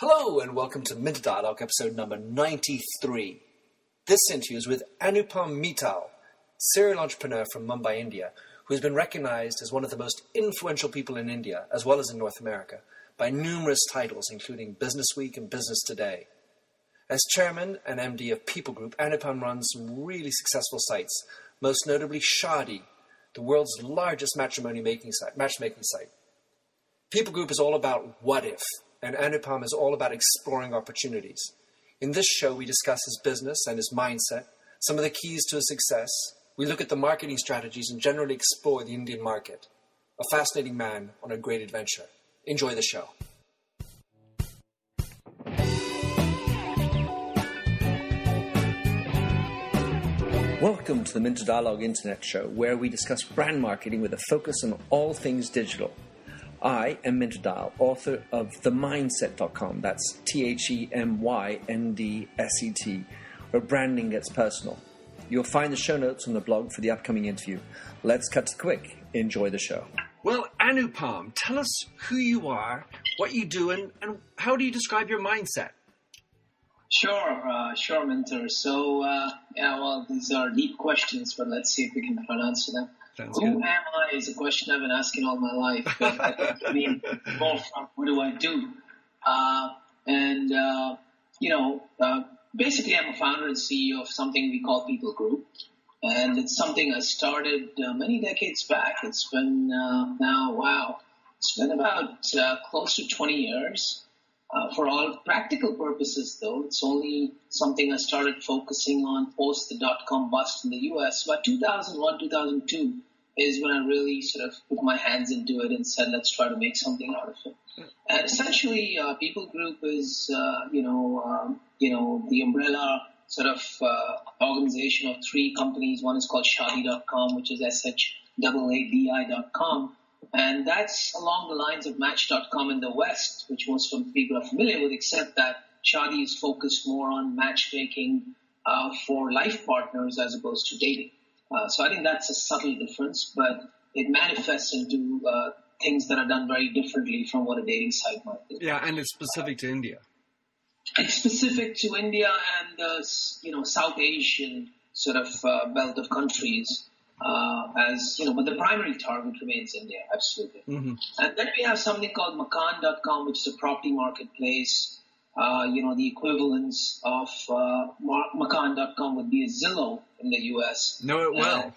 Hello and welcome to Minter Dialogue episode number 93. This interview is with Anupam Mittal, serial entrepreneur from Mumbai, India, who has been recognized as one of the most influential people in India, as well as in North America, by numerous titles including Business Week and Business Today. As chairman and MD of People Group, Anupam runs some really successful sites, most notably Shaadi, the world's largest matrimony making site, matchmaking site. People Group is all about what if, and Anupam is all about exploring opportunities. In this show, we discuss his business and his mindset, some of the keys to his success. We look at the marketing strategies and generally explore the Indian market. A fascinating man on a great adventure. Enjoy the show. Welcome to the Minter Dialogue Internet Show, where we discuss brand marketing with a focus on all things digital. I am Minter Dial, author of TheMyndset.com. That's T H E M Y N D S E T, where branding gets personal. You'll find the show notes on the blog for the upcoming interview. Let's cut to quick. Enjoy the show. Well, Anupam, tell us who you are, what you do, and, and how do you describe your mindset? Sure, uh, sure, Minter. So, uh, yeah, well, these are deep questions, but let's see if we can try and answer them. Sounds Who good. am I is a question I've been asking all my life. But I mean, from what do I do? Uh, and, uh, you know, uh, basically I'm a founder and CEO of something we call People Group. And it's something I started uh, many decades back. It's been uh, now, wow, it's been about uh, close to 20 years. Uh, for all practical purposes, though, it's only something I started focusing on post the dot com bust in the US. About 2001, 2002 is when I really sort of put my hands into it and said, let's try to make something out of it. And essentially, uh, People Group is, uh, you know, um, you know, the umbrella sort of uh, organization of three companies. One is called Shaadi.com, which is S-H-A-A-D-I.com. And that's along the lines of Match.com in the West, which most people are familiar with, except that Shaadi is focused more on matchmaking uh, for life partners as opposed to dating. Uh, so I think that's a subtle difference, but it manifests into uh, things that are done very differently from what a dating site might do. Yeah, and it's specific to India. It's specific to India and uh, you know South Asian sort of uh, belt of countries, uh, as you know, but the primary target remains India, absolutely. Mm-hmm. And then we have something called Makaan.com, which is a property marketplace. Uh, you know, the equivalence of uh, Makaan.com would be a Zillow in the U.S. Know it well. Uh,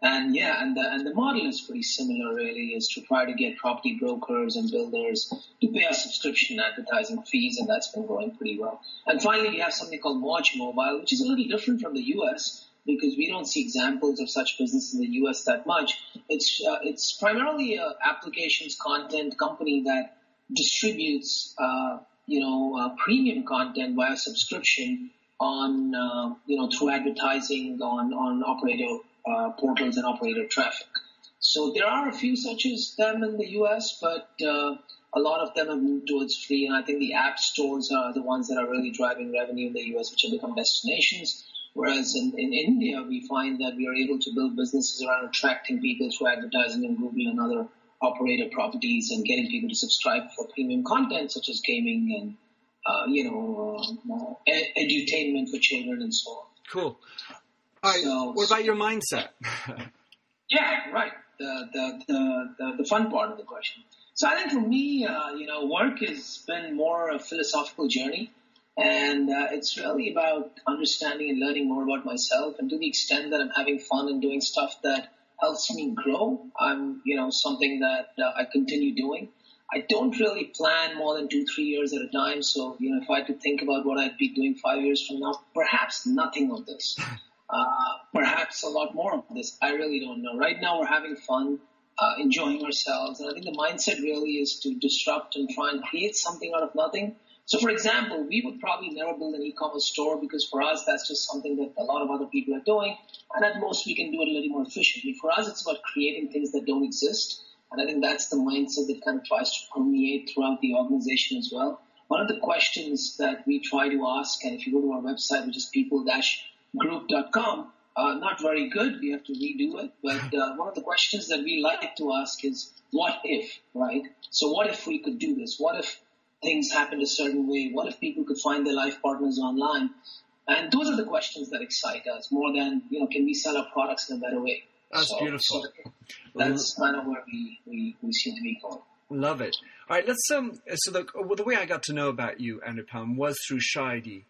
and yeah, and the, and the model is pretty similar really, is to try to get property brokers and builders to pay us subscription advertising fees, and that's been going pretty well. And finally, we have something called Mauj Mobile, which is a little different from the US because we don't see examples of such business in the US that much. It's, uh, it's primarily a applications content company that distributes, uh, you know, uh, premium content via subscription on, uh, you know, through advertising on, on operator uh, portals and operator traffic. So there are a few such as them in the US, but uh, a lot of them have moved towards free, and I think the app stores are the ones that are really driving revenue in the US, which have become destinations. Whereas in, in India, we find that we are able to build businesses around attracting people through advertising and Google and other operator properties and getting people to subscribe for premium content such as gaming and, uh, you know, uh, ed- edutainment for children and so on. Cool. All right. So- what about your mindset? Yeah, right. The, the, the, the, the fun part of the question. So I think for me, uh, you know, work has been more a philosophical journey. And uh, it's really about understanding and learning more about myself. And to the extent that I'm having fun and doing stuff that helps me grow, I'm, you know, something that uh, I continue doing. I don't really plan more than two, three years at a time. So, you know, if I had to think about what I'd be doing five years from now, perhaps nothing of this. Uh, perhaps a lot more of this. I really don't know. Right now, we're having fun, uh, enjoying ourselves, and I think the mindset really is to disrupt and try and create something out of nothing. So, for example, we would probably never build an e-commerce store because for us, that's just something that a lot of other people are doing, and at most, we can do it a little more efficiently. For us, it's about creating things that don't exist, and I think that's the mindset that kind of tries to permeate throughout the organization as well. One of the questions that we try to ask, and if you go to our website, which is people-group.com, uh, not very good. We have to redo it. But uh, one of the questions that we like to ask is, what if, right? So what if we could do this? What if things happened a certain way? What if people could find their life partners online? And those are the questions that excite us more than, you know, can we sell our products in a better way? That's so, beautiful. So that's kind of where we, we, we seem to be going. Love it. All right, let's um. So the well, the way I got to know about you, Anupam, was through Shaadi,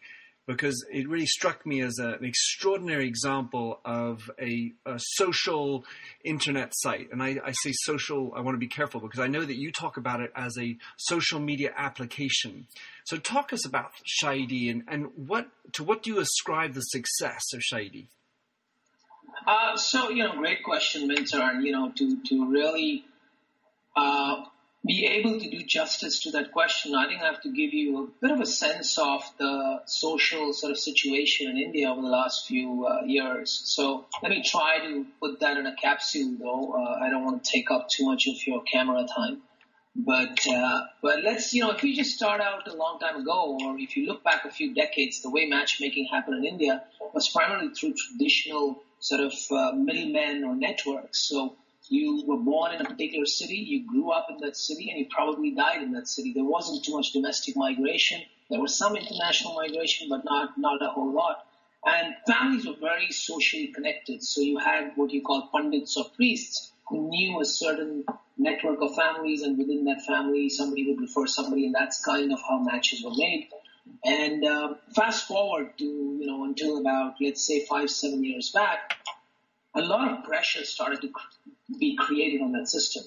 because it really struck me as a, an extraordinary example of a, a, social internet site. And I, I, say social. I want to be careful because I know that you talk about it as a social media application. So talk us about Shaadi and and what to what do you ascribe the success of Shaadi? Uh, so you know, great question, and you know, to to really uh, be able to do justice to that question, I think I have to give you a bit of a sense of the social sort of situation in India over the last few uh, years. So let me try to put that in a capsule, though. Uh, I don't want to take up too much of your camera time. But uh, but let's you know if we just start out a long time ago, or if you look back a few decades, the way matchmaking happened in India was primarily through traditional sort of uh, middlemen or networks. So you were born in a particular city, you grew up in that city, and you probably died in that city. There wasn't too much domestic migration. There was some international migration, but not, not a whole lot. And families were very socially connected. So you had what you call pundits or priests who knew a certain network of families, and within that family, somebody would refer somebody, and that's kind of how matches were made. And uh, fast forward to you know until about let's say five seven years back, a lot of pressure started to be created on that system.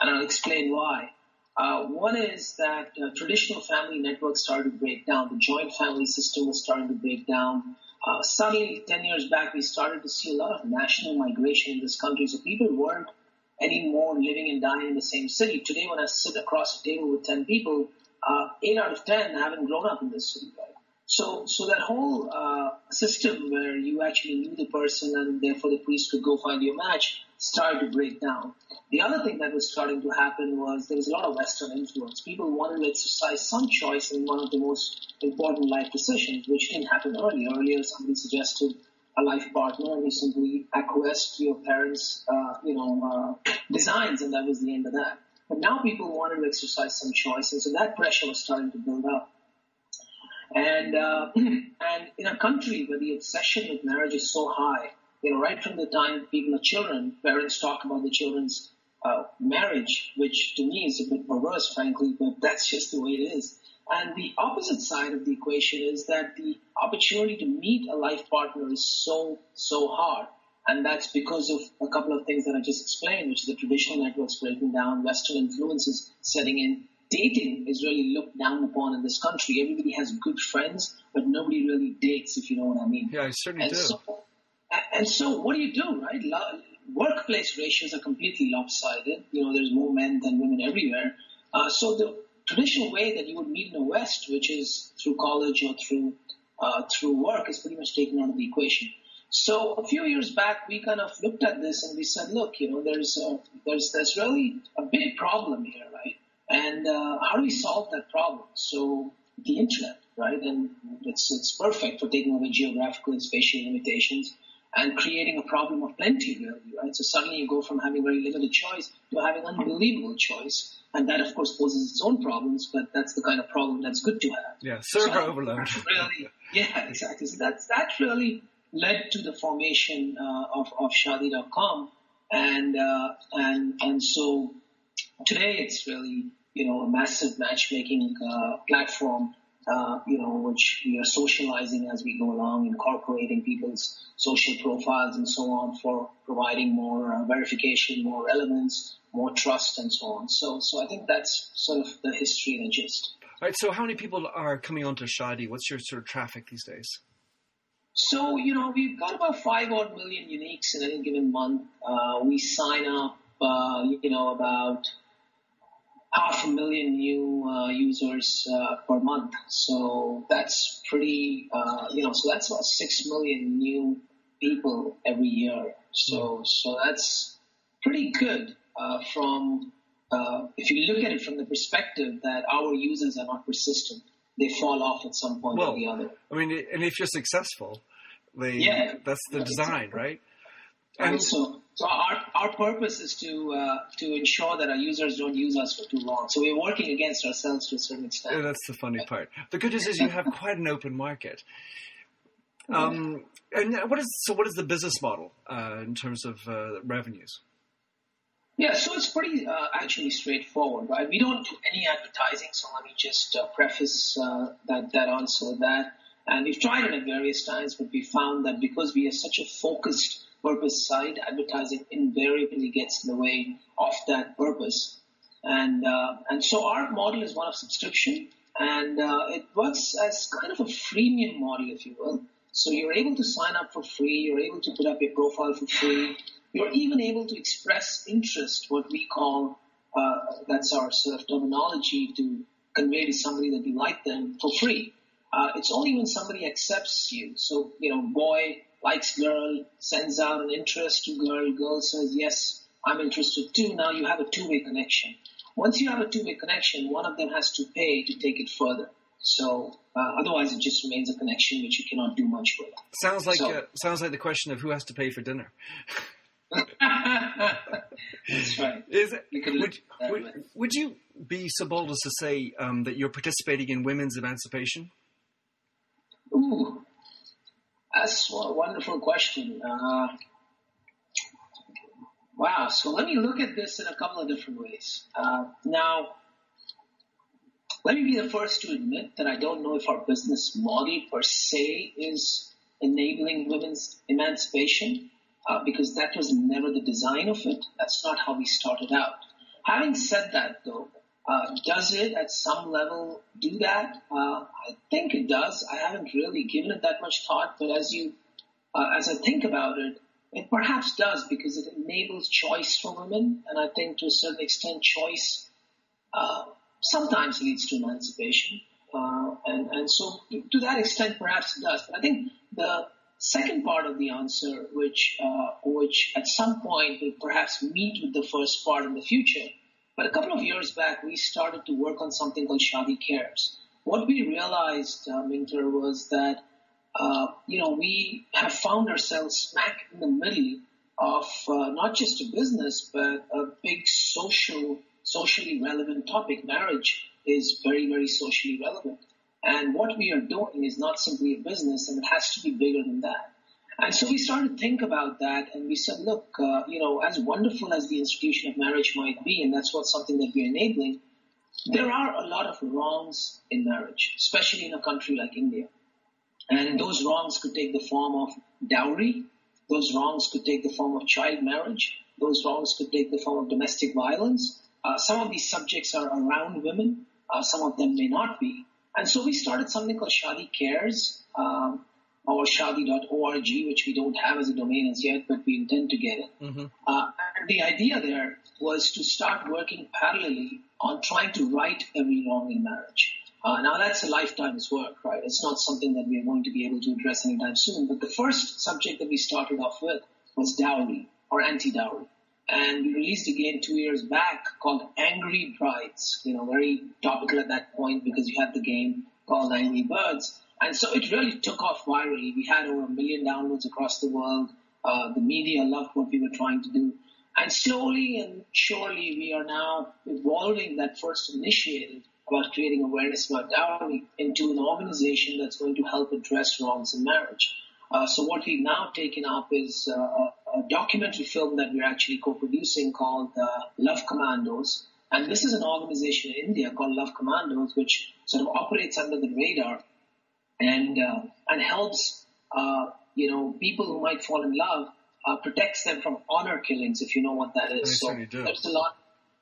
And I'll explain why. Uh, one is that uh, traditional family networks started to break down. The joint family system was starting to break down. Uh, suddenly, 10 years back, we started to see a lot of national migration in this country. So people weren't anymore living and dying in the same city. Today, when I sit across a table with 10 people, uh, 8 out of 10 haven't grown up in this city, right? So, so that whole uh, system where you actually knew the person and therefore the priest could go find your match started to break down. The other thing that was starting to happen was there was a lot of Western influence. People wanted to exercise some choice in one of the most important life decisions, which didn't happen earlier. Earlier, somebody suggested a life partner, and you simply acquiesced to your parents' uh, you know uh, designs, and that was the end of that. But now people wanted to exercise some choice, and so that pressure was starting to build up. And uh, and in a country where the obsession with marriage is so high, you know, right from the time people are children, parents talk about the children's uh, marriage, which to me is a bit perverse, frankly, but that's just the way it is. And the opposite side of the equation is that the opportunity to meet a life partner is so, so hard. And that's because of a couple of things that I just explained, which is the traditional networks breaking down, Western influences setting in. Dating is really looked down upon in this country. Everybody has good friends, but nobody really dates, if you know what I mean. Yeah, I certainly and do. So, and so what do you do, right? Workplace ratios are completely lopsided. You know, there's more men than women everywhere. Uh, so the traditional way that you would meet in the West, which is through college or through uh, through work, is pretty much taken out of the equation. So a few years back, we kind of looked at this and we said, look, you know, there's a, there's there's really a big problem here, right? And uh, how do we solve that problem? So the internet, right? And it's it's perfect for taking away geographical and spatial limitations and creating a problem of plenty, really, right? So suddenly you go from having very limited choice to having unbelievable choice. And that, of course, poses its own problems, but that's the kind of problem that's good to have. Yeah, server so overload. Really, yeah, exactly. So that's, that really led to the formation uh, of, of Shaadi.com. And, uh, and, and so today it's really, you know, a massive matchmaking uh, platform uh, you know, which we are socializing as we go along, incorporating people's social profiles and so on for providing more uh, verification, more relevance, more trust, and so on. So, so I think that's sort of the history and the gist. All right. So, how many people are coming onto Shaadi? What's your sort of traffic these days? So, you know, we've got about five odd million uniques in any given month. Uh, we sign up, uh, you know, about half a million new uh, users uh, per month. So that's pretty, uh, you know, so that's about six million new people every year. So, so that's pretty good uh, from, uh, if you look at it from the perspective that our users are not persistent, they fall off at some point well, or the other. I mean, and if you're successful, they, yeah, that's the design, right? And so, so our, our purpose is to uh, to ensure that our users don't use us for too long. So we're working against ourselves to a certain extent. Yeah, that's the funny part. The good news is you have quite an open market. Um, and what is so? What is the business model uh, in terms of uh, revenues? Yeah, so it's pretty uh, actually straightforward, right? We don't do any advertising, so let me just uh, preface uh, that that answer that. And we've tried it at various times, but we found that because we are such a focused purpose side, advertising invariably gets in the way of that purpose. And uh, and so our model is one of subscription, and uh, it works as kind of a freemium model, if you will. So you're able to sign up for free. You're able to put up your profile for free. You're even able to express interest, what we call uh, that's our sort of terminology to convey to somebody that you like them for free. Uh, it's only when somebody accepts you. So, you know, boy likes girl, sends out an interest to girl, girl says, yes, I'm interested too. Now you have a two-way connection. Once you have a two-way connection, one of them has to pay to take it further. So uh, otherwise, it just remains a connection which you cannot do much with. Sounds like so, uh, sounds like the question of who has to pay for dinner. That's right. Is it, would, would, would, you be so bold as to say um, that you're participating in women's emancipation? Ooh, that's a wonderful question. Uh, wow. So let me look at this in a couple of different ways. Uh, now, let me be the first to admit that I don't know if our business model per se is enabling women's emancipation, uh, because that was never the design of it. That's not how we started out. Having said that, though, uh, does it at some level do that? Uh, I think it does. I haven't really given it that much thought, but as you, uh, as I think about it, it perhaps does because it enables choice for women, and I think to a certain extent, choice uh, sometimes leads to emancipation, uh, and and so to that extent, perhaps it does. But I think the second part of the answer, which uh, which at some point will perhaps meet with the first part in the future but a couple of years back, we started to work on something called Shaadi Cares. What we realized, uh, Minter, was that uh, you know we have found ourselves smack in the middle of uh, not just a business but a big social, socially relevant topic. Marriage is very, very socially relevant, and what we are doing is not simply a business, and it has to be bigger than that. And so we started to think about that and we said, look, uh, you know, as wonderful as the institution of marriage might be, and that's what something that we're enabling, there are a lot of wrongs in marriage, especially in a country like India. And those wrongs could take the form of dowry. Those wrongs could take the form of child marriage. Those wrongs could take the form of domestic violence. Uh, some of these subjects are around women. Uh, some of them may not be. And so we started something called Shaadi Cares. Um, or shaadi.org, which we don't have as a domain as yet, but we intend to get it. Mm-hmm. Uh, and the idea there was to start working parallelly on trying to right every wrong in marriage. Uh, now that's a lifetime's work, right? It's not something that we are going to be able to address anytime soon. But the first subject that we started off with was dowry or anti-dowry. And we released a game two years back called Angry Brides, you know, very topical at that point because you had the game called Angry Birds. And so it really took off virally. We had over a million downloads across the world. Uh, the media loved what we were trying to do. And slowly and surely we are now evolving that first initiative about creating awareness about dowry into an organization that's going to help address wrongs in marriage. Uh, so what we've now taken up is uh, a, documentary film that we're actually co-producing called uh, Love Commandos. And this is an organization in India called Love Commandos, which sort of operates under the radar and uh, and helps uh, you know people who might fall in love uh, protects them from honor killings if you know what that is. so there's a lot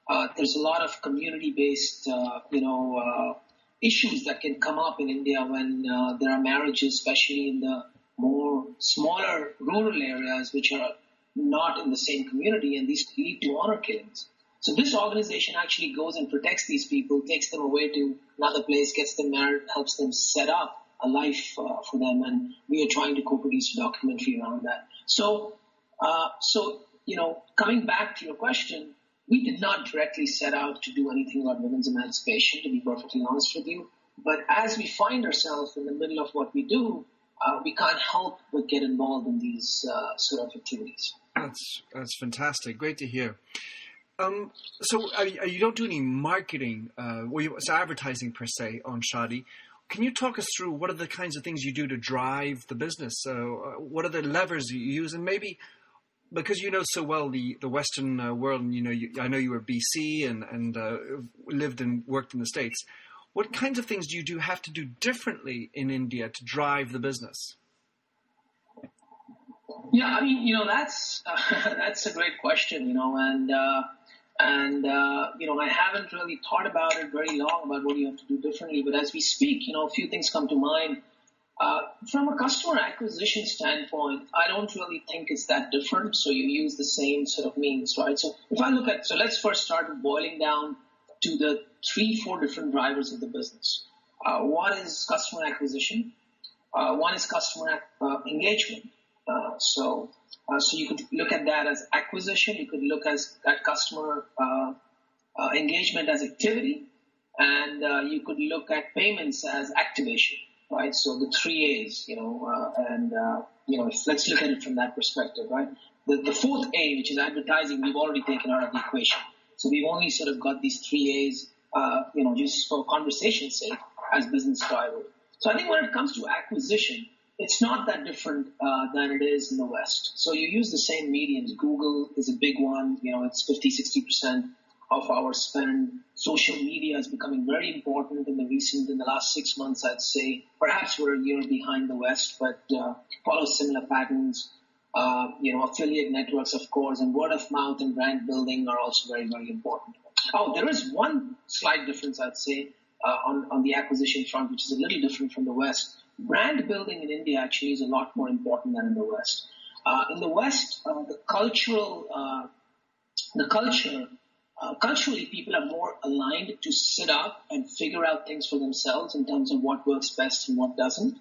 uh, there's a lot of community based uh, you know uh, issues that can come up in India when there are marriages, especially in the more smaller rural areas which are not in the same community, and these lead to honor killings. So this organization actually goes and protects these people, takes them away to another place, gets them married, helps them set up a life uh, for them, and we are trying to co-produce a documentary around that. So, uh, so you know, coming back to your question, we did not directly set out to do anything about women's emancipation, to be perfectly honest with you. But as we find ourselves in the middle of what we do, uh, we can't help but get involved in these uh, sort of activities. That's that's fantastic. Great to hear. Um, so uh, you don't do any marketing, uh, or you, so advertising per se on Shaadi. Can you talk us through what are the kinds of things you do to drive the business? So, uh, what are the levers you use, and maybe because you know so well the the Western uh, world, and you know, you, I know you were BC and and uh, lived and worked in the states. What kinds of things do you do have to do differently in India to drive the business? Yeah, I mean, you know, that's uh, that's a great question, you know, and uh, and uh, you know, I haven't really thought about it very long about what you have to do differently. But as we speak, you know, a few things come to mind. Uh, from a customer acquisition standpoint, I don't really think it's that different. So you use the same sort of means, right? So if I look at, so let's first start boiling down to the three, four different drivers of the business. Uh, one is customer acquisition. Uh, one is customer uh, engagement. Uh, so, uh, so you could look at that as acquisition. You could look as at customer uh, engagement as activity, and you could look at payments as activation. Right. So the three A's, you know, and you know, let's look at it from that perspective, right? The, the fourth A, which is advertising, we've already taken out of the equation. So we've only sort of got these three A's, uh, you know, just for conversation's sake as business drivers. So I think when it comes to acquisition, it's not that different uh, than it is in the West. So you use the same mediums. Google is a big one. You know, it's 50, 60% of our spend. Social media is becoming very important in the recent, in the last six months, I'd say. Perhaps we're a year behind the West, but uh, follow similar patterns. Uh, you know, affiliate networks, of course, and word of mouth and brand building are also very, very important. Oh, there is one slight difference, I'd say, on, on the acquisition front, which is a little different from the West brand building in India actually is a lot more important than in the West. Uh, in the West, uh, the cultural, uh, the culture, uh, culturally, people are more aligned to sit up and figure out things for themselves in terms of what works best and what doesn't.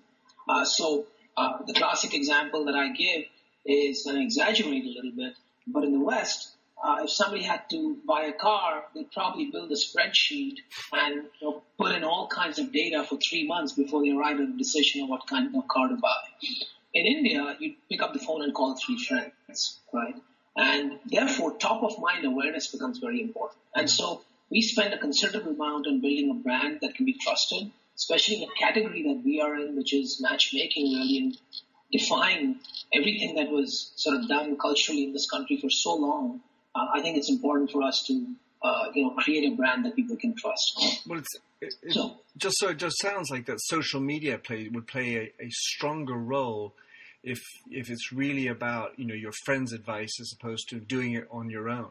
Uh, so uh, the classic example that I give is, and I exaggerate a little bit, but in the West, uh, if somebody had to buy a car, they'd probably build a spreadsheet and you know, put in all kinds of data for three months before they arrive at a decision on what kind of car to buy. In India, you pick up the phone and call three friends, right? And therefore, top of mind awareness becomes very important. And so we spend a considerable amount on building a brand that can be trusted, especially in a category that we are in, which is matchmaking really and defying everything that was sort of done culturally in this country for so long uh, I think it's important for us to uh, you know create a brand that people can trust. Well, it's, it, it so, just so it just sounds like that social media play would play a, a, stronger role if if it's really about you know your friend's advice as opposed to doing it on your own.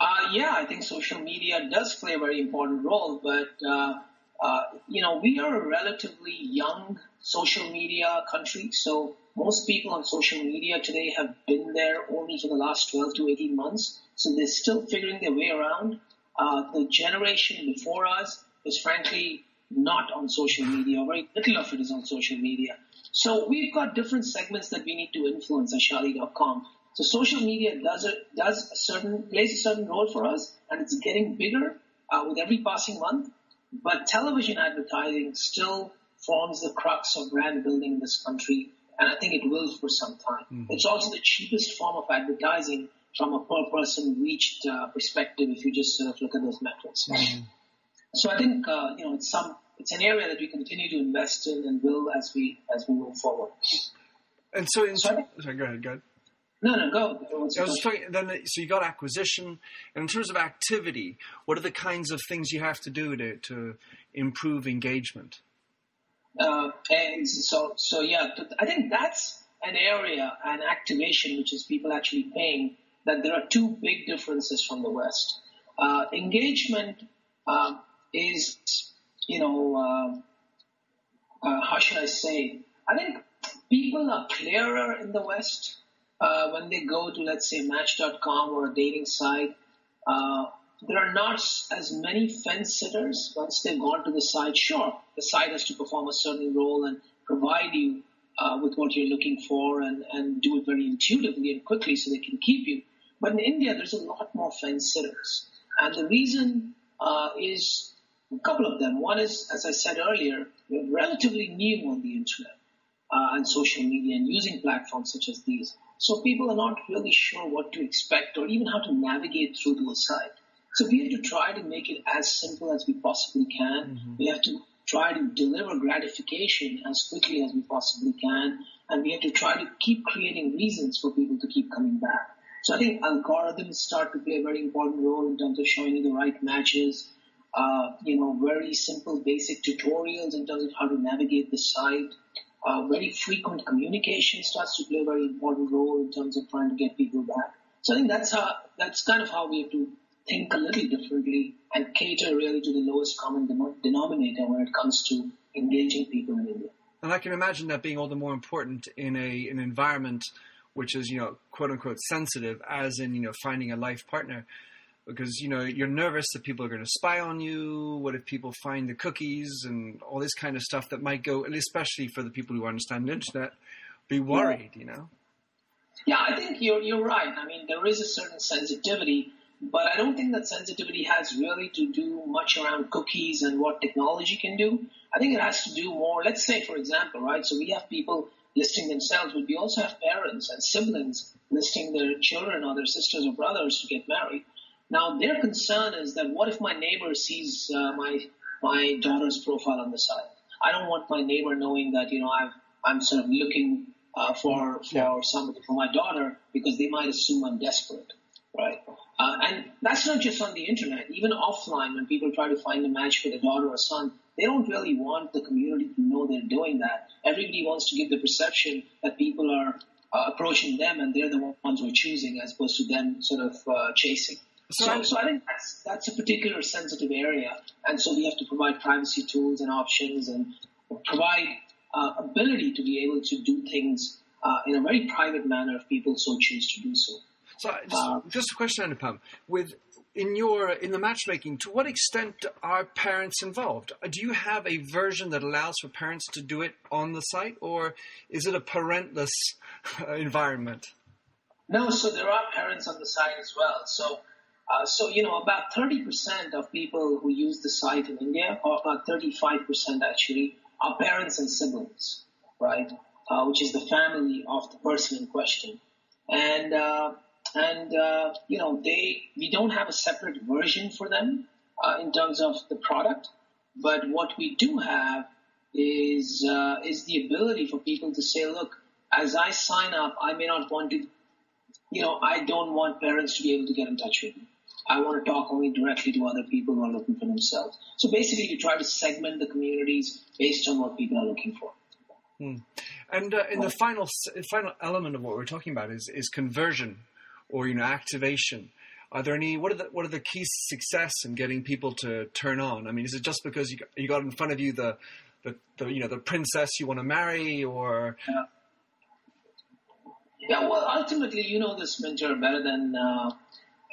Uh, yeah, I think social media does play a very important role, but uh, uh, you know we are a relatively young social media country, so most people on social media today have been there only for the last 12 to 18 months, so they're still figuring their way around. Uh, the generation before us is frankly not on social media. Very little of it is on social media. So we've got different segments that we need to influence at Shaadi.com. So social media does a, does a certain plays a certain role for us, and it's getting bigger uh, with every passing month. But television advertising still forms the crux of brand building in this country and I think it will for some time. Mm-hmm. It's also the cheapest form of advertising from a per person reached uh, perspective if you just sort of look at those metrics. Mm-hmm. So I think uh, you know it's some it's an area that we continue to invest in and will as we as we move forward. And so, in so sorry, go ahead, go ahead. No, no, go. I was talking, then, so you got acquisition, and in terms of activity, what are the kinds of things you have to do to, to improve engagement? Uh, and so, so yeah, I think that's an area, an activation, which is people actually paying, that there are two big differences from the West. Uh, engagement uh, is, you know, uh, uh, how should I say? I think people are clearer in the West uh, when they go to, let's say, Match.com or a dating site there are not as many fence sitters once they've gone to the site. Sure, the site has to perform a certain role and provide you uh, with what you're looking for and, and do it very intuitively and quickly so they can keep you. But in India, there's a lot more fence sitters. And the reason uh, is a couple of them. One is, as I said earlier, we're relatively new on the internet. uh, and social media and using platforms such as these. So people are not really sure what to expect or even how to navigate through to a site. So we have to try to make it as simple as we possibly can. Mm-hmm. We have to try to deliver gratification as quickly as we possibly can. And we have to try to keep creating reasons for people to keep coming back. So I think algorithms start to play a very important role in terms of showing you the right matches. Uh, you know, very simple, basic tutorials in terms of how to navigate the site. Uh, very frequent communication starts to play a very important role in terms of trying to get people back. So I think that's how that's kind of how we have to think a little differently and cater really to the lowest common denominator when it comes to engaging people in India. And I can imagine that being all the more important in a an environment which is you know quote unquote sensitive, as in you know finding a life partner, because you know you're nervous that people are going to spy on you. What if people find the cookies and all this kind of stuff that might go, and especially for the people who understand the internet, be worried, yeah. you know. Yeah, I think you're you're right. I mean, there is a certain sensitivity but I don't think that sensitivity has really to do much around cookies and what technology can do. I think it has to do more, let's say, for example, right? So we have people listing themselves, but we also have parents and siblings listing their children or their sisters or brothers to get married. Now, their concern is that what if my neighbor sees uh, my my daughter's profile on the site? I don't want my neighbor knowing that you know I've, I'm sort of looking uh, for for yeah. somebody for my daughter because they might assume I'm desperate, right? Uh, and that's not just on the internet. Even offline, when people try to find a match for their daughter or son, they don't really want the community to know they're doing that. Everybody wants to give the perception that people are uh, approaching them and they're the ones who are choosing as opposed to them sort of uh, chasing. So, so, so I think that's, that's a particular sensitive area. And so we have to provide privacy tools and options and provide uh, ability to be able to do things uh, in a very private manner if people so choose to do so. So, just, uh, just a question, Anupam. With in your in the matchmaking, to what extent are parents involved? Do you have a version that allows for parents to do it on the site, or is it a parentless environment? No, so there are parents on the site as well. So, uh, so you know, about thirty percent of people who use the site in India, or about thirty-five percent actually, are parents and siblings, right? Uh, which is the family of the person in question, and uh, and uh, you know they we don't have a separate version for them uh, in terms of the product, but what we do have is uh, is the ability for people to say, look, as I sign up, I may not want to, you know, I don't want parents to be able to get in touch with me. I want to talk only directly to other people who are looking for themselves. So basically, we try to segment the communities based on what people are looking for. Hmm. And uh, in the final final element of what we're talking about is is conversion or you know activation are there any what are the what are the keys to success in getting people to turn on i mean is it just because you got, you got in front of you the, the, the you know the princess you want to marry or yeah. yeah well ultimately you know this Minter better than uh,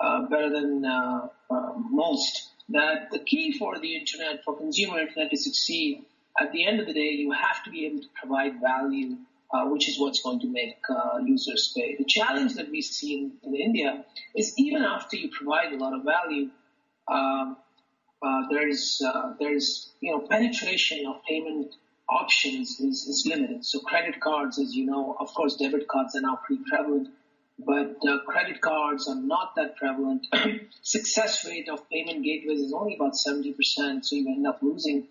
uh, better than uh, uh, most that the key for the internet for consumer internet to succeed at the end of the day you have to be able to provide value uh, which is what's going to make uh, users pay. The challenge that we see in, in, India is even after you provide a lot of value, um, uh, there's uh, there's you know penetration of payment options is, is limited. So credit cards, as you know, of course, debit cards are now pretty prevalent, but uh, credit cards are not that prevalent. Success rate of payment gateways is only about 70%, so you end up losing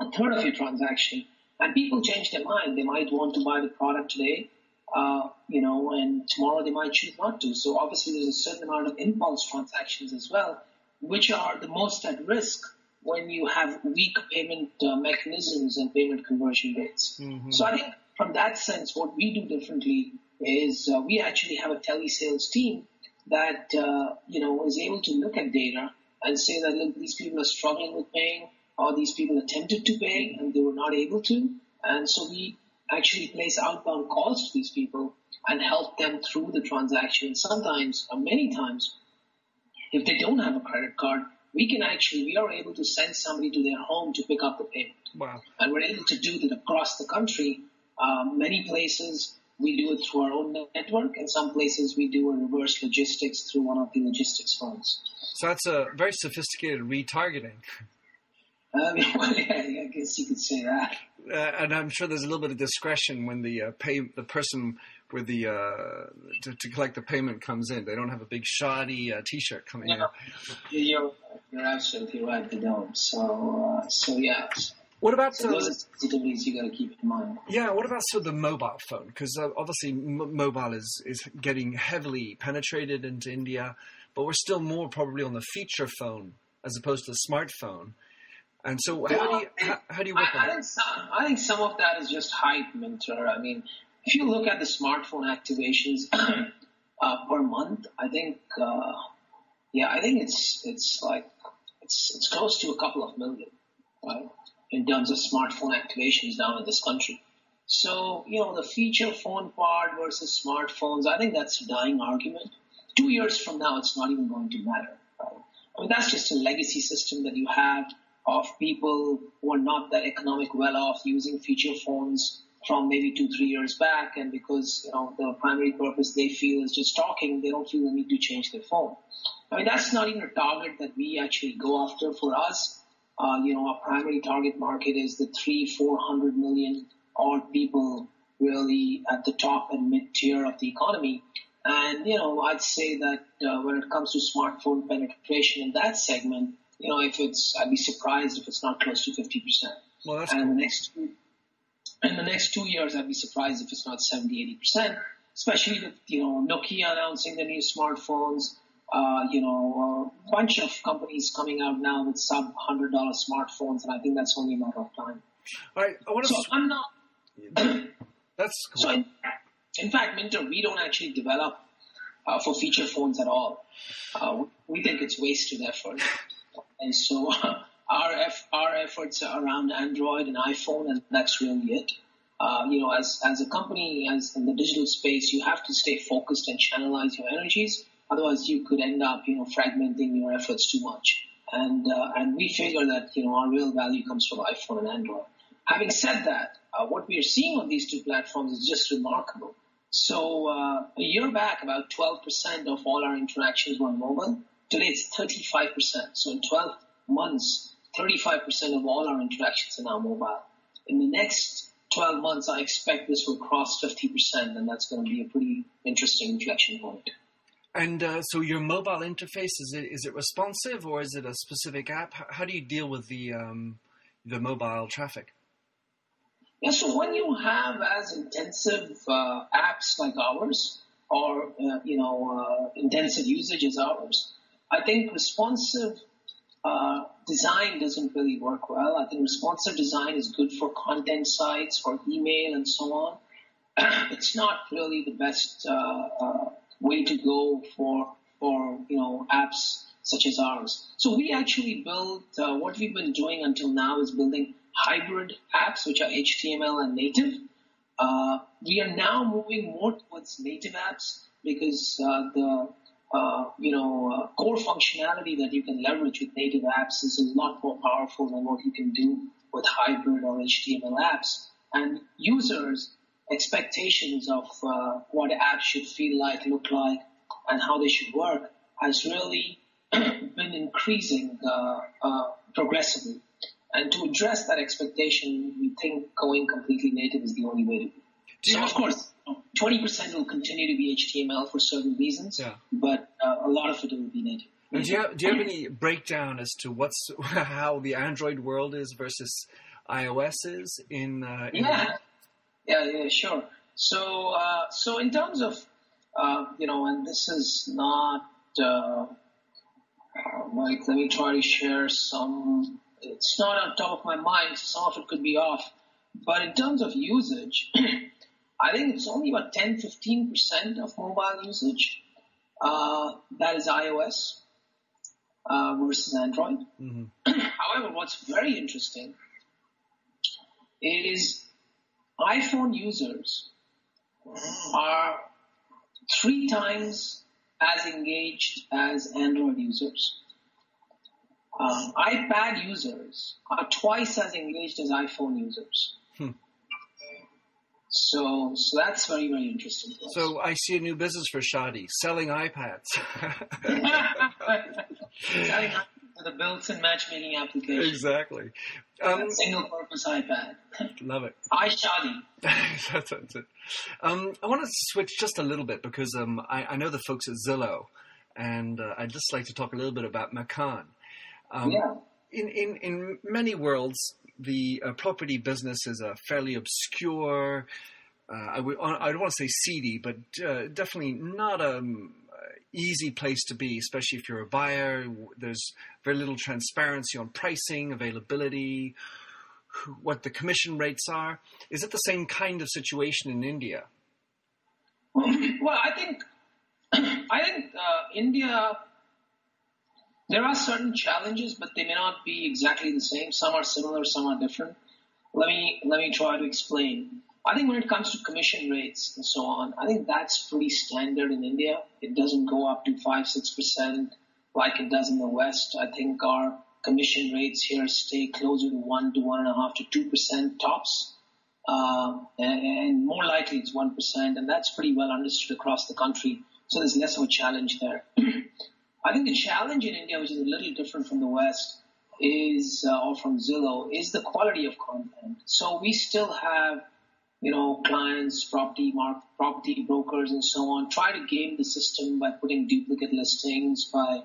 a third of your transaction. And people change their mind. They might want to buy the product today, uh, you know, and tomorrow they might choose not to. So obviously there's a certain amount of impulse transactions as well, which are the most at risk when you have weak payment uh, mechanisms and payment conversion rates. Mm-hmm. So I think from that sense, what we do differently is uh, we actually have a telesales team that, uh, you know, is able to look at data and say that, look, these people are struggling with paying or these people attempted to pay and they were not able to. And so we actually place outbound calls to these people and help them through the transaction. Sometimes, or many times, if they don't have a credit card, we can actually, we are able to send somebody to their home to pick up the payment. Wow. And we're able to do that across the country. Um, many places we do it through our own network, and some places we do a reverse logistics through one of the logistics firms. So that's a very sophisticated retargeting. Um, well, yeah, I guess you could say that. uh, and I'm sure there's a little bit of discretion when the uh, pay the person with the uh, to, to, collect the payment comes in. They don't have a big Shaadi uh, T-shirt coming yeah. in. You're, you're absolutely right. They don't. So uh, so yeah. What about so those are you got to keep in mind? Yeah. What about of the mobile phone? Because uh, obviously m- mobile is is getting heavily penetrated into India, but we're still more probably on the feature phone as opposed to the smartphone. And so, how do you how, how do you work I, I think some, I think some of that is just hype, Minter. I mean, if you look at the smartphone activations uh, per month, I think, uh, yeah, I think it's it's like it's it's close to a couple of million, right? In terms of smartphone activations down in this country. So, you know, the feature phone part versus smartphones, I think that's a dying argument. Two years from now, it's not even going to matter. Right? I mean, that's just a legacy system that you have of people who are not that economic well off using feature phones from maybe two, three years back. And because, you know, the primary purpose they feel is just talking, they don't feel the need to change their phone. I mean, that's not even a target that we actually go after for us. Uh, you know, our primary target market is the three, four hundred million odd people really at the top and mid tier of the economy. And, you know, I'd say that uh, when it comes to smartphone penetration in that segment, you know, if it's, I'd be surprised if it's not close to 50%. Well, that's and cool. the next, in the next two years, I'd be surprised if it's not 70, 80%, especially with, you know, Nokia announcing the new smartphones, uh, you know, a bunch of companies coming out now with sub $100 smartphones, and I think that's only a matter of time. All right, I want to. So I'm not. that's cool. So in, in fact, Minter, we don't actually develop uh, for feature phones at all. Uh, we think it's wasted effort. And so our, our efforts are around Android and iPhone, and that's really it. Uh, you know, as, as a company, as in the digital space, you have to stay focused and channelize your energies. Otherwise, you could end up, you know, fragmenting your efforts too much. And, uh, and we figure that, you know, our real value comes from iPhone and Android. Having said that, uh, what we are seeing on these two platforms is just remarkable. So uh, a year back, about 12% of all our interactions were mobile. Today it's 35%. So in 12 months, 35% of all our interactions are now mobile. In the next 12 months, I expect this will cross 50%, and that's going to be a pretty interesting inflection point. And uh, so your mobile interface is it is it responsive or is it a specific app? How do you deal with the um, the mobile traffic? Yeah, so when you have as intensive uh, apps like ours, or uh, you know, uh, intensive usage as ours, I think responsive uh, design doesn't really work well. I think responsive design is good for content sites, for email, and so on. it's not really the best uh, uh, way to go for for you know apps such as ours. So we actually built what we've been doing until now is building hybrid apps, which are HTML and native. Uh, we are now moving more towards native apps because uh, the uh, you know uh, core functionality that you can leverage with native apps is a lot more powerful than what you can do with hybrid or HTML apps. And users' expectations of uh, what apps should feel like, look like, and how they should work has really been increasing uh, progressively. And to address that expectation, we think going completely native is the only way to do. So of course, 20% will continue to be HTML for certain reasons, yeah. but uh, a lot of it will be native. And do you have, do you have any breakdown as to what's how the Android world is versus iOS is in? Uh, in yeah. yeah, yeah, sure. So, uh, so in terms of uh, you know, and this is not uh, like let me try to share some it's not on top of my mind, so some of it could be off. But in terms of usage, I think it's only about 10 15% of mobile usage. Uh, that is iOS uh, versus Android. Mm-hmm. However, what's very interesting is iPhone users are three times as engaged as Android users um, iPad users are twice as engaged as iPhone users. Hmm. So, so that's very, very interesting. So I see a new business for Shaadi, selling iPads. selling, to the built-in matchmaking application. Exactly. Um, single-purpose iPad. Love it. iShaadi. that's, that's it. Um, I want to switch just a little bit because um, I, I, know the folks at Zillow, and uh, I'd just like to talk a little bit about Makaan. Um, yeah. In, in, in many worlds, the uh, property business is a fairly obscure, uh, I, would, I don't want to say seedy, but uh, definitely not a um, easy place to be, especially if you're a buyer. There's very little transparency on pricing, availability, what the commission rates are. Is it the same kind of situation in India? Well, I think I think uh, India. There are certain challenges, but they may not be exactly the same. Some are similar, some are different. Let me let me try to explain. I think when it comes to commission rates and so on, I think that's pretty standard in India. It doesn't go up to five, six percent like it does in the West. I think our commission rates here stay closer to one to one and a half to two percent tops. Uh, and, and, more likely it's one percent, and that's pretty well understood across the country. So there's less of a challenge there. I think the challenge in India, which is a little different from the West, is uh, or from Zillow, is the quality of content. So we still have you know, clients, property mark, property brokers, and so on, try to game the system by putting duplicate listings, by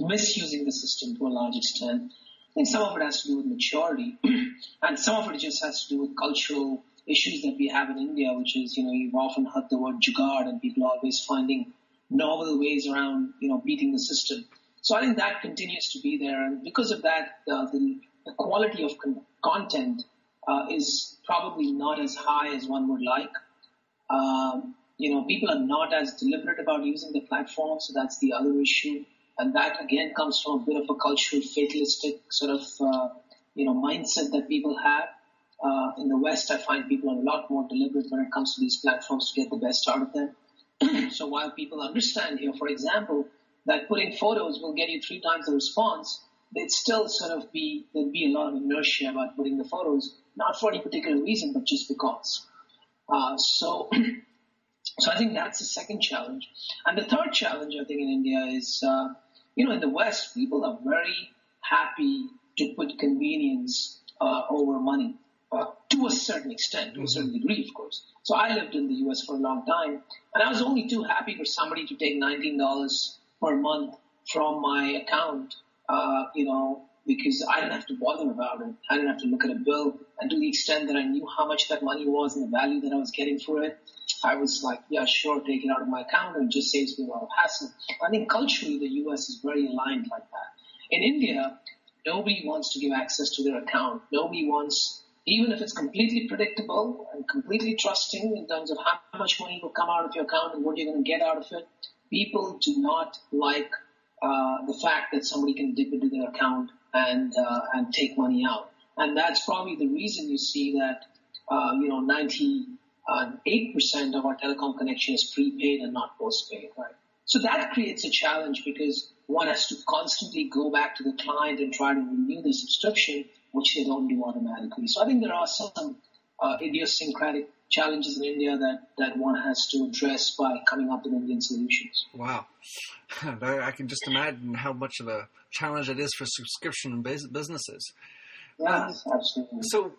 misusing the system to a large extent. I think some of it has to do with maturity, and some of it just has to do with cultural issues that we have in India, which is, you know, you've often heard the word jugaad, and people are always finding novel ways around, you know, beating the system. So I think that continues to be there, and because of that, the, the quality of con- content uh, is probably not as high as one would like. Um, you know, people are not as deliberate about using the platform, so that's the other issue. And that again comes from a bit of a cultural fatalistic sort of, uh, you know, mindset that people have. Uh, in the West, I find people are a lot more deliberate when it comes to these platforms to get the best out of them. so while people understand here, for example, that putting photos will get you three times the response, they'd still sort of be, there'd be a lot of inertia about putting the photos not for any particular reason, but just because. Uh, so, so I think that's the second challenge. And the third challenge, I think, in India is, uh, you know, in the West, people are very happy to put convenience uh, over money. Uh, to a certain extent, to a certain mm-hmm. degree, of course. So I lived in the U.S. for a long time, and I was only too happy for somebody to take $19 per month from my account, uh, you know, because I didn't have to bother about it. I didn't have to look at a bill. And to the extent that I knew how much that money was and the value that I was getting for it, I was like, yeah, sure, take it out of my account and it just saves me a lot of hassle. I think culturally the US is very aligned like that. In India, nobody wants to give access to their account. Nobody wants, even if it's completely predictable and completely trusting in terms of how much money will come out of your account and what you're going to get out of it, people do not like uh, the fact that somebody can dip into their account and uh, and take money out. And that's probably the reason you see that uh, you know 98 percent of our telecom connection is prepaid and not postpaid, right? So that creates a challenge because one has to constantly go back to the client and try to renew the subscription, which they don't do automatically. So I think there are some uh, idiosyncratic challenges in India that, that one has to address by coming up with Indian solutions. Wow. I can just imagine how much of a challenge it is for subscription businesses. Yes, um, absolutely. So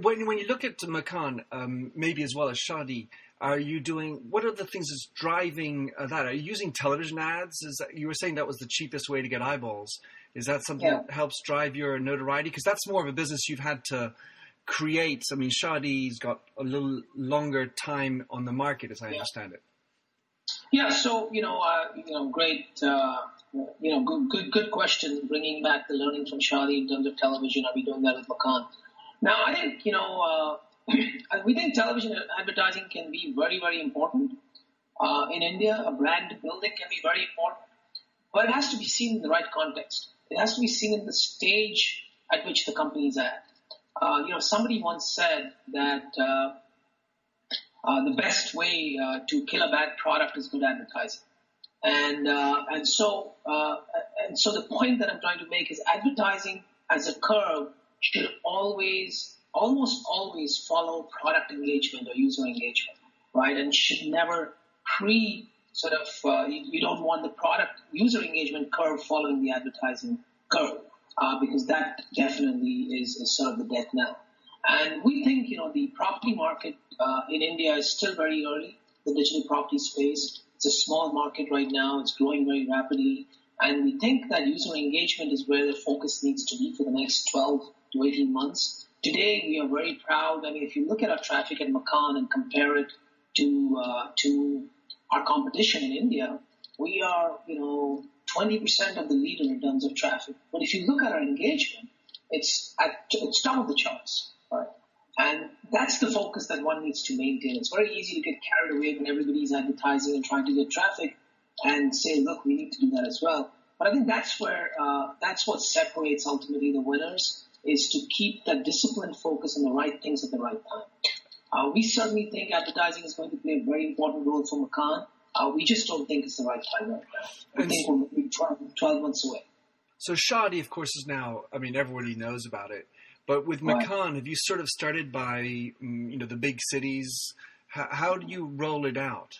when, when you look at Makaan, um, maybe as well as Shaadi, are you doing, what are the things that's driving uh, that? Are you using television ads? Is that, you were saying that was the cheapest way to get eyeballs. Is that something yeah. that helps drive your notoriety? Because that's more of a business you've had to create. I mean, Shaadi's got a little longer time on the market, as I yeah. understand it. Yeah. So you know, uh, you know, great. Uh, you know, good, good, good question. Bringing back the learning from Shaadi in terms of television. Are we doing that with Makaan? Now, I think you know, uh, we think television advertising can be very, very important. Uh, in India, a brand building can be very important, but it has to be seen in the right context. It has to be seen in the stage at which the company is at. Uh, you know, somebody once said that uh, uh, the best way uh, to kill a bad product is good advertising, and uh, and so uh, and so the point that I'm trying to make is advertising as a curve should always, almost always follow product engagement or user engagement, right? And should never pre sort of you, you don't want the product user engagement curve following the advertising curve uh, because that definitely is, is sort of the death knell. And we think, you know, the property market uh, in India is still very early, the digital property space. It's a small market right now. It's growing very rapidly. And we think that user engagement is where the focus needs to be for the next 12 to 18 months. Today, we are very proud. I mean, if you look at our traffic at Makaan and compare it to, uh, to our competition in India, we are, you know, 20% of the leader in terms of traffic. But if you look at our engagement, it's at it's top of the charts, right? And that's the focus that one needs to maintain. It's very easy to get carried away when everybody's advertising and trying to get traffic, and say, look, we need to do that as well. But I think that's where uh, that's what separates ultimately the winners is to keep that disciplined focus on the right things at the right time. Uh, we certainly think advertising is going to play a very important role for Makaan. Uh, we just don't think it's the right time right now. We think we're 12, 12 months away. So Shaadi, of course, is now. I mean, everybody knows about it. But with right. Makaan, have you sort of started by mm, you know the big cities? How, how do you roll it out?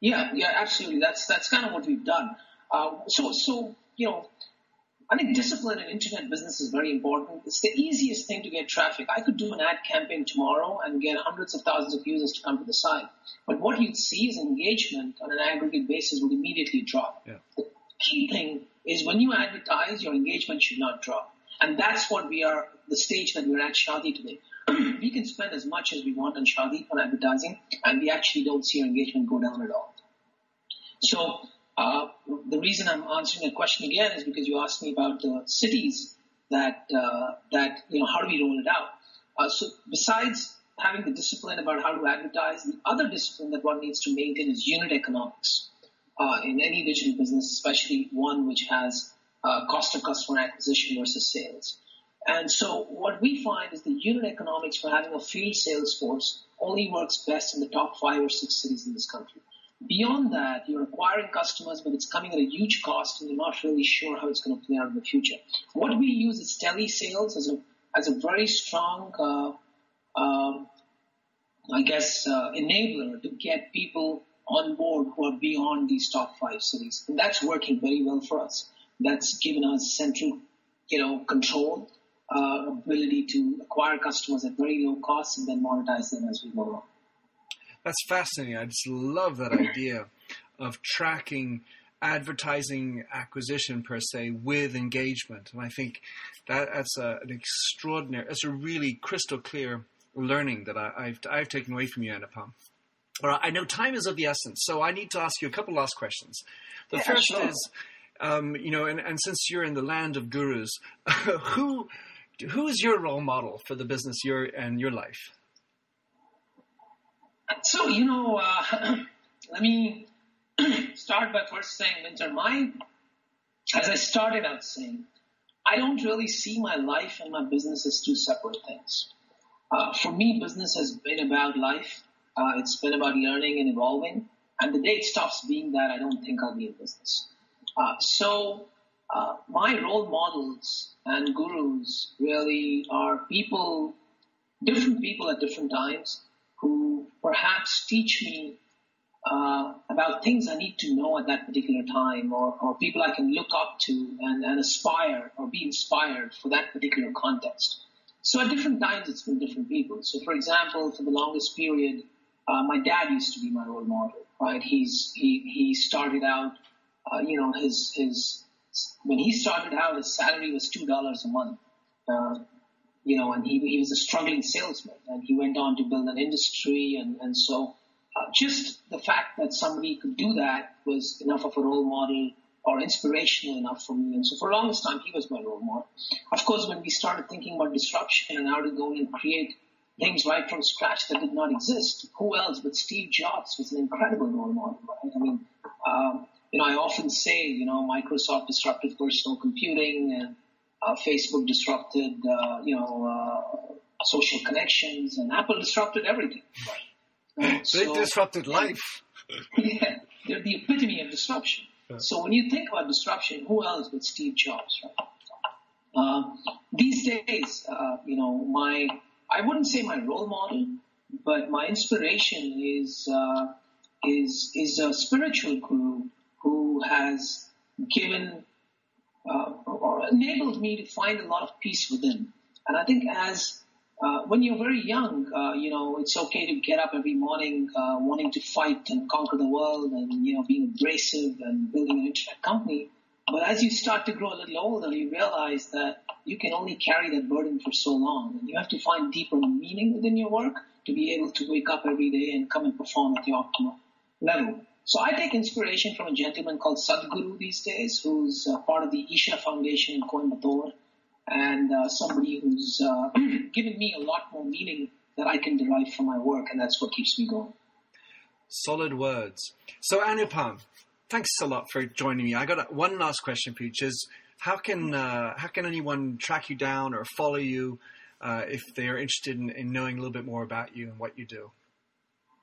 Yeah, yeah, absolutely. That's that's kind of what we've done. Uh, so so you know, I think discipline in internet business is very important. It's the easiest thing to get traffic. I could do an ad campaign tomorrow and get hundreds of thousands of users to come to the site. But what you'd see is engagement on an aggregate basis would immediately drop. Yeah. The key thing is when you advertise, your engagement should not drop. And that's what we are, the stage that we're at Shaadi today. we can spend as much as we want on Shaadi, on advertising, and we actually don't see our engagement go down at all. So uh, the reason I'm answering that question again is because you asked me about the cities that uh, that you know how do we roll it out. Uh, so besides having the discipline about how to advertise, the other discipline that one needs to maintain is unit economics uh, in any digital business, especially one which has uh, cost of customer acquisition versus sales. And so what we find is the unit economics for having a field sales force only works best in the top five or six cities in this country. Beyond that, you're acquiring customers, but it's coming at a huge cost, and you're not really sure how it's going to play out in the future. What we use is telesales as a as a very strong, uh, um, I guess, uh, enabler to get people on board who are beyond these top five cities, and that's working very well for us. That's given us central, you know, control, uh, ability to acquire customers at very low cost, and then monetize them as we go along. That's fascinating. I just love that idea of tracking advertising acquisition per se with engagement, and I think that that's a, an extraordinary, that's a really crystal clear learning that I, have I've taken away from you, Anupam. All right, I know time is of the essence, so I need to ask you a couple last questions. The yeah, first sure. is, um, you know, and, and since you're in the land of gurus, who who is your role model for the business your and your life? So, you know, uh, let me start by first saying, Minter, my, as I started out saying, I don't really see my life and my business as two separate things. Uh, for me, business has been about life. Uh, it's been about learning and evolving. And the day it stops being that, I don't think I'll be in business. Uh, so, uh, my role models and gurus really are people, different people at different times perhaps teach me uh, about things I need to know at that particular time, or, or people I can look up to and, and aspire or be inspired for that particular context. So at different times, it's been different people. So, for example, for the longest period, uh, my dad used to be my role model. Right? He's he he started out, uh, you know, his his when he started out, his salary was two dollars a month. Uh, you know, and he, he was a struggling salesman and he went on to build an industry. And, and so uh, just the fact that somebody could do that was enough of a role model or inspirational enough for me. And so for the longest time, he was my role model. Of course, when we started thinking about disruption and how to go and create things right from scratch that did not exist, who else but Steve Jobs was an incredible role model, right? I mean, um, you know, I often say, you know, Microsoft disrupted personal computing and Facebook disrupted, uh, you know, uh, social connections, and Apple disrupted everything. Right? So, they disrupted life. yeah, they're the epitome of disruption. Yeah. So when you think about disruption, who else but Steve Jobs, right? Um, these days, uh, you know, my I wouldn't say my role model, but my inspiration is uh, is is a spiritual guru who has given uh, enabled me to find a lot of peace within. And I think as uh, when you're very young, uh, you know, it's okay to get up every morning uh, wanting to fight and conquer the world and, you know, being abrasive and building an internet company. But as you start to grow a little older, you realize that you can only carry that burden for so long. And you have to find deeper meaning within your work to be able to wake up every day and come and perform at the optimal level. So I take inspiration from a gentleman called Sadhguru these days, who's uh, part of the Isha Foundation in Coimbatore, and uh, somebody who's uh, given me a lot more meaning that I can derive from my work, and that's what keeps me going. Solid words. So Anupam, thanks a lot for joining me. I got one last question you, which is how can uh, how can anyone track you down or follow you uh, if they are interested in, in knowing a little bit more about you and what you do?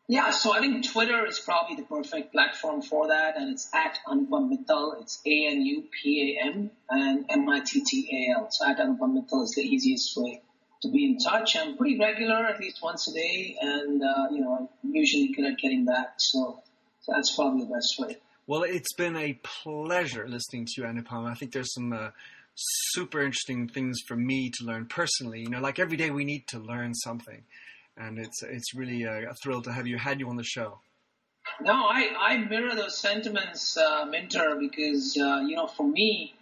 Yeah, so I think Twitter is probably the perfect platform for that, and it's at Anupam Mittal. It's A N U P A M and M I T T A L. So at Anupam Mittal is the easiest way to be in touch. I'm pretty regular, at least once a day, and uh, you know I'm usually good at getting back. So, so that's probably the best way. Well, it's been a pleasure listening to you, Anupam. I think there's some uh, super interesting things for me to learn personally. You know, like every day we need to learn something and it's it's really a, a thrill to have you had you on the show. No, I, I mirror those sentiments, uh, Minter, because uh, you know, for me,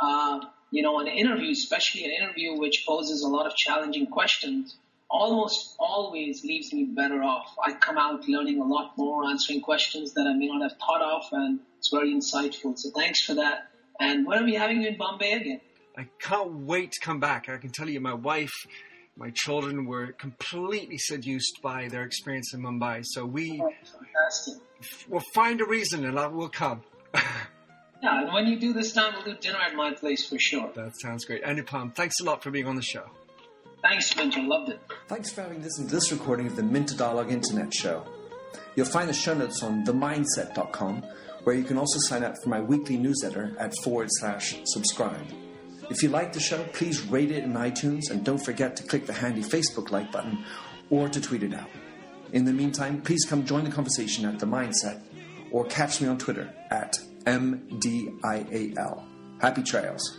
uh, you know, an interview, especially an interview which poses a lot of challenging questions, almost always leaves me better off. I come out learning a lot more, answering questions that I may not have thought of, and it's very insightful. So thanks for that. And when are we having you in Bombay again? I can't wait to come back. I can tell you, my wife my children were completely seduced by their experience in Mumbai. So we will find a reason and I will come. yeah, and when you do this time, we'll do dinner at my place for sure. That sounds great. Anupam, thanks a lot for being on the show. Thanks, Minter. Loved it. Thanks for having listened to this recording of the Minter Dialogue Internet Show. You'll find the show notes on themindset.com, where you can also sign up for my weekly newsletter at forward slash subscribe. If you like the show, please rate it in iTunes and don't forget to click the handy Facebook like button or to tweet it out. In the meantime, please come join the conversation at The Mindset or catch me on Twitter at MDIAL. Happy trails.